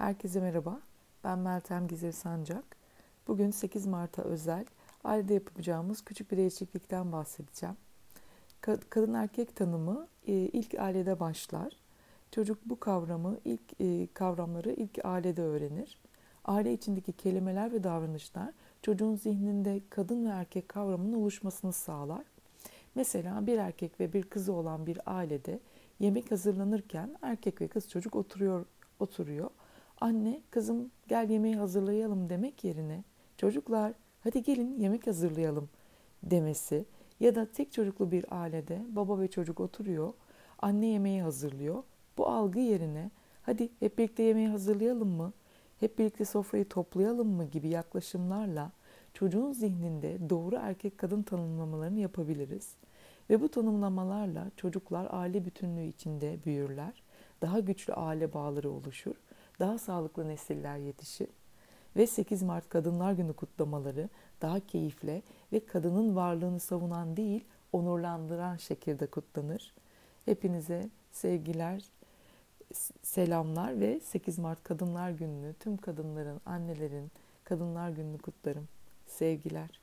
Herkese merhaba. Ben Meltem Gizir Sancak. Bugün 8 Mart'a özel ailede yapacağımız küçük bir değişiklikten bahsedeceğim. Kadın erkek tanımı e, ilk ailede başlar. Çocuk bu kavramı, ilk e, kavramları ilk ailede öğrenir. Aile içindeki kelimeler ve davranışlar çocuğun zihninde kadın ve erkek kavramının oluşmasını sağlar. Mesela bir erkek ve bir kızı olan bir ailede yemek hazırlanırken erkek ve kız çocuk oturuyor oturuyor anne kızım gel yemeği hazırlayalım demek yerine çocuklar hadi gelin yemek hazırlayalım demesi ya da tek çocuklu bir ailede baba ve çocuk oturuyor, anne yemeği hazırlıyor. Bu algı yerine hadi hep birlikte yemeği hazırlayalım mı? Hep birlikte sofrayı toplayalım mı gibi yaklaşımlarla çocuğun zihninde doğru erkek kadın tanımlamalarını yapabiliriz. Ve bu tanımlamalarla çocuklar aile bütünlüğü içinde büyürler. Daha güçlü aile bağları oluşur daha sağlıklı nesiller yetişir ve 8 Mart Kadınlar Günü kutlamaları daha keyifle ve kadının varlığını savunan değil, onurlandıran şekilde kutlanır. Hepinize sevgiler, selamlar ve 8 Mart Kadınlar Günü'nü tüm kadınların, annelerin Kadınlar Günü'nü kutlarım. Sevgiler.